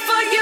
for you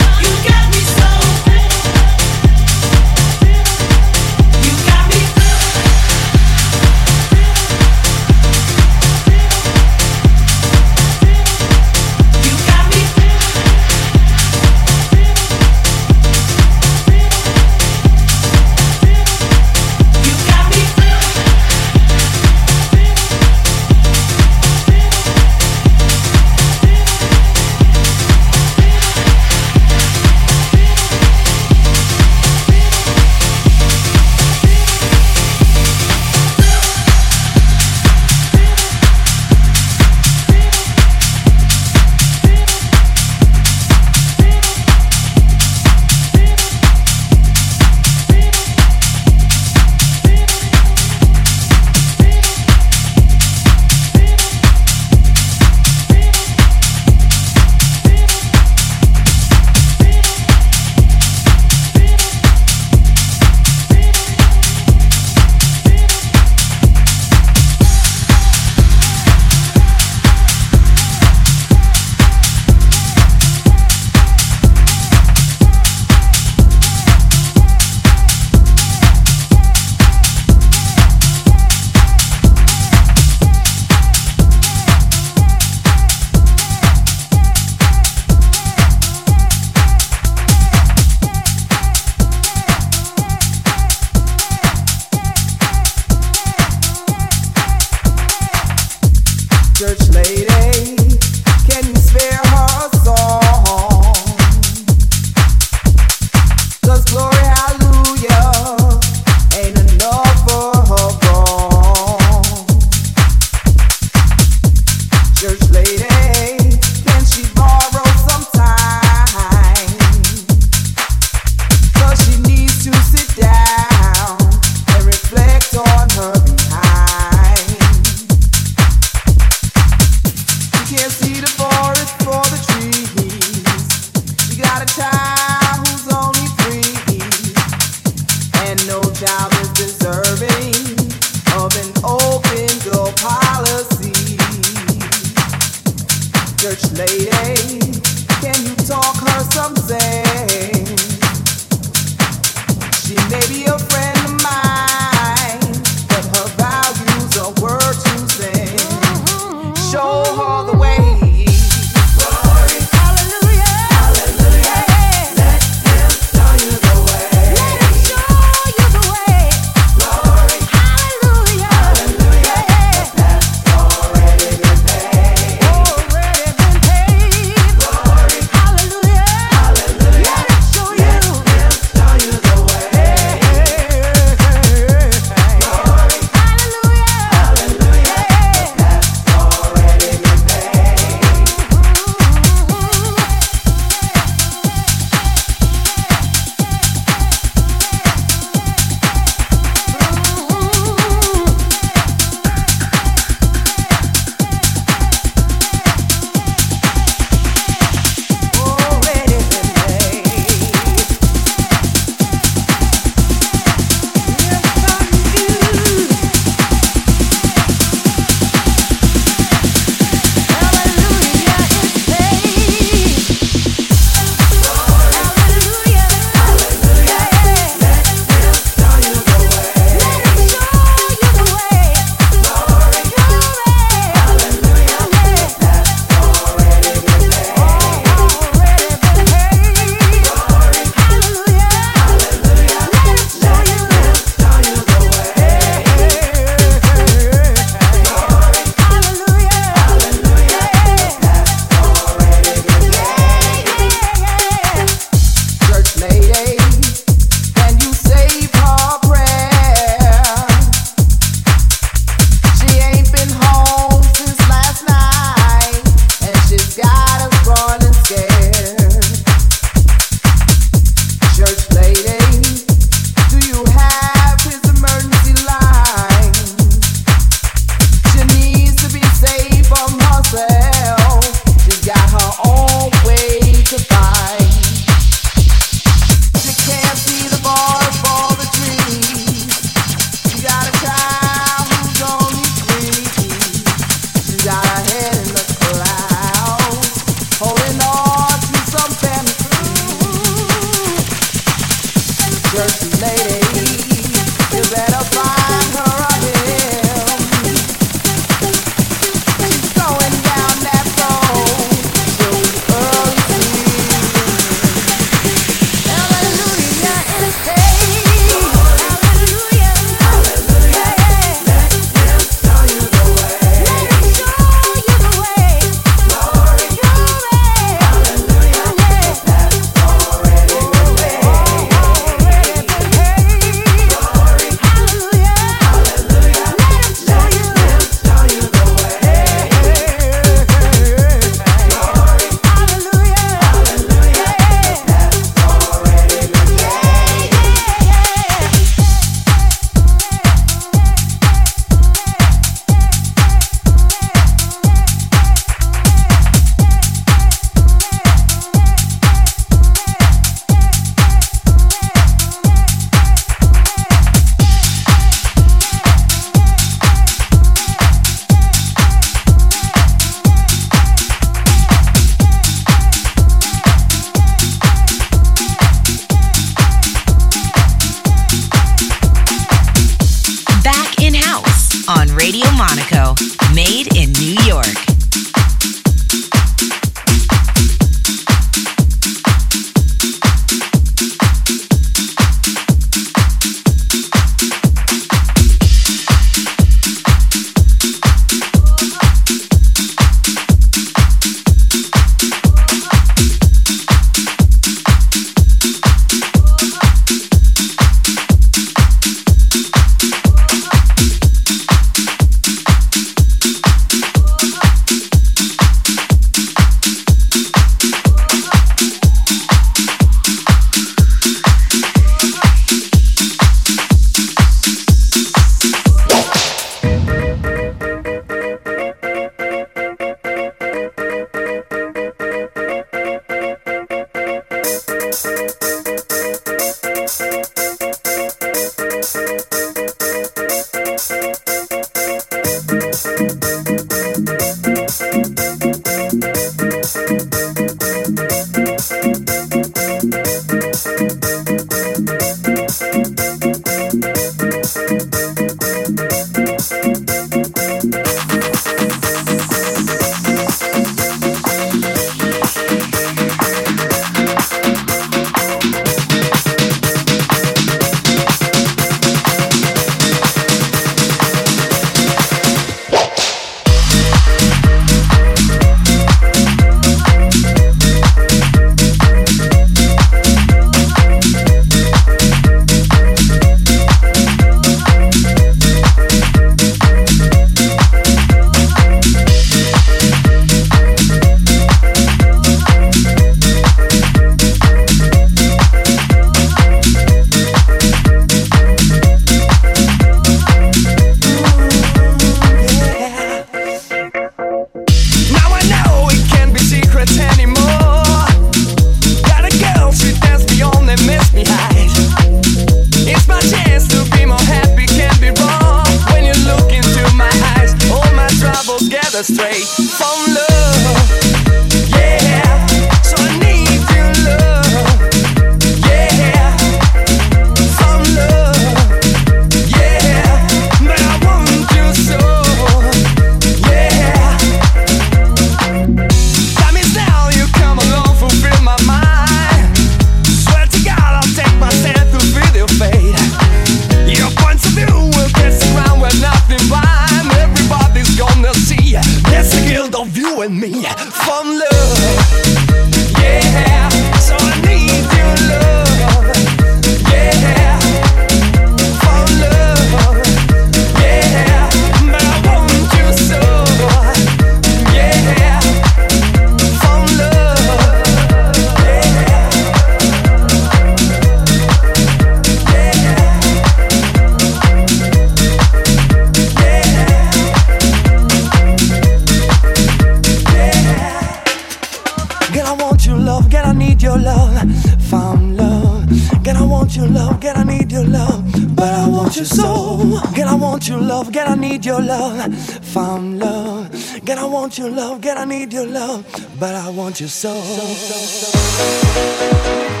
want your love, girl, I need your love, but I want you so. so, so, so.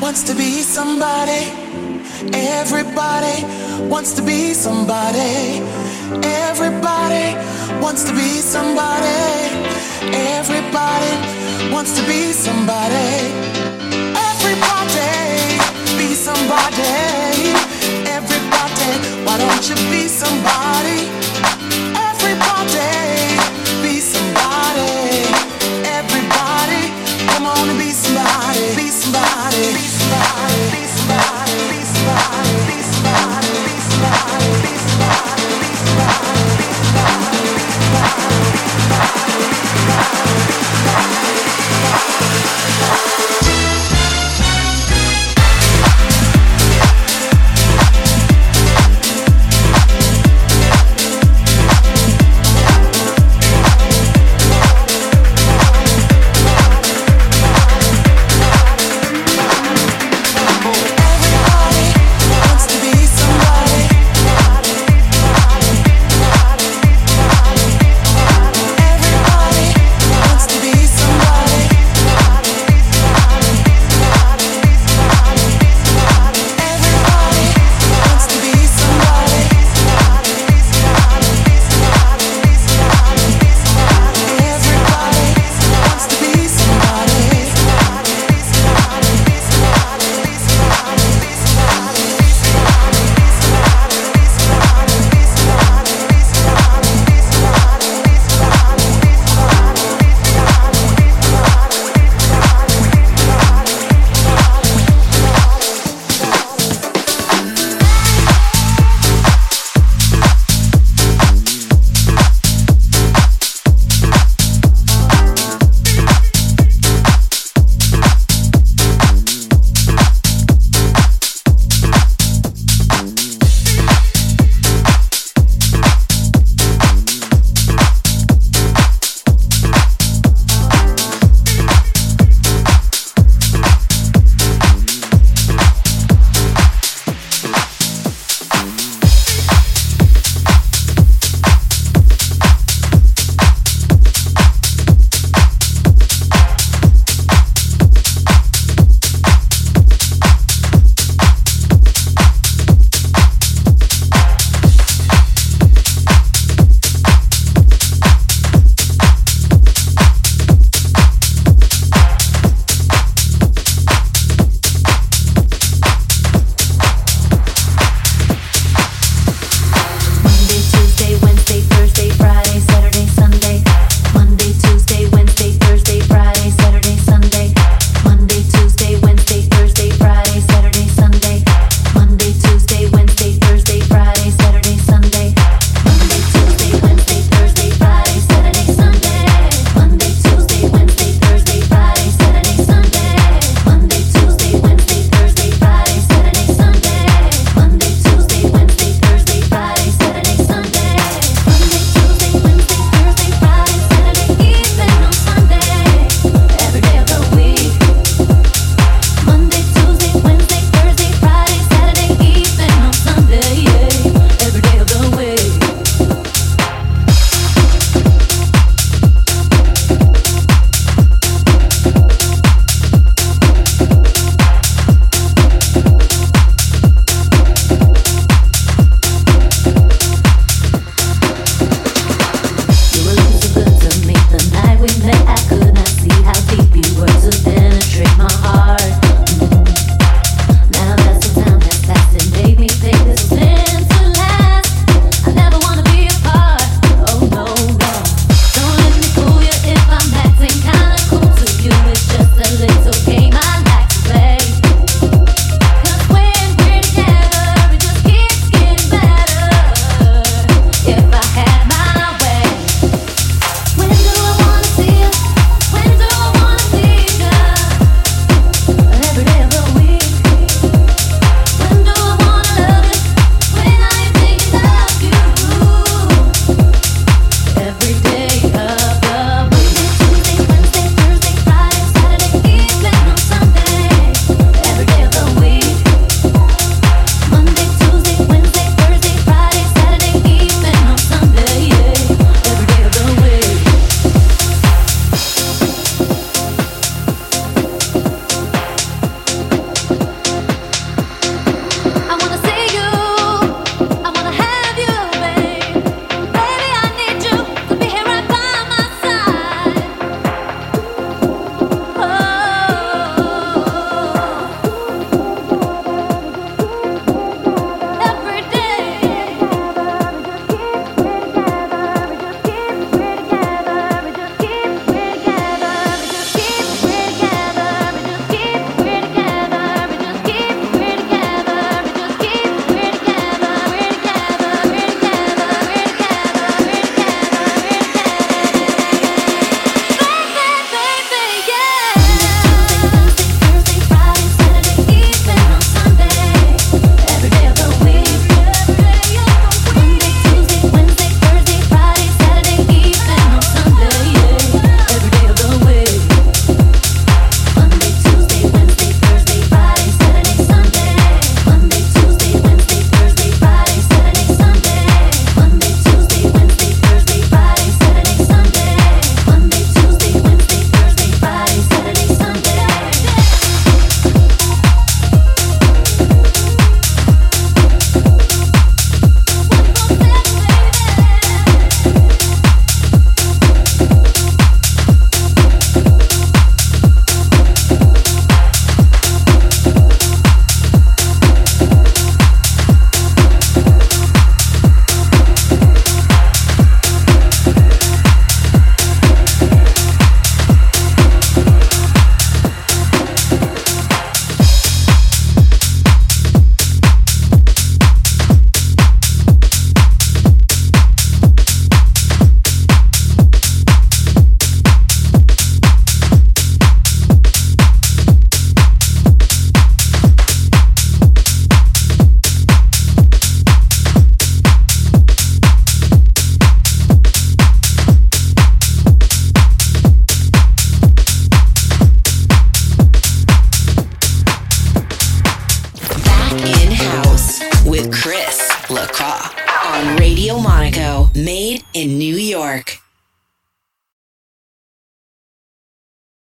Wants to be somebody. Everybody wants to be somebody. Everybody wants to be somebody. Everybody wants to be somebody. Everybody be somebody. Everybody, why don't you be somebody? Everybody be somebody. Everybody, come on and be somebody. Be somebody. Be fly.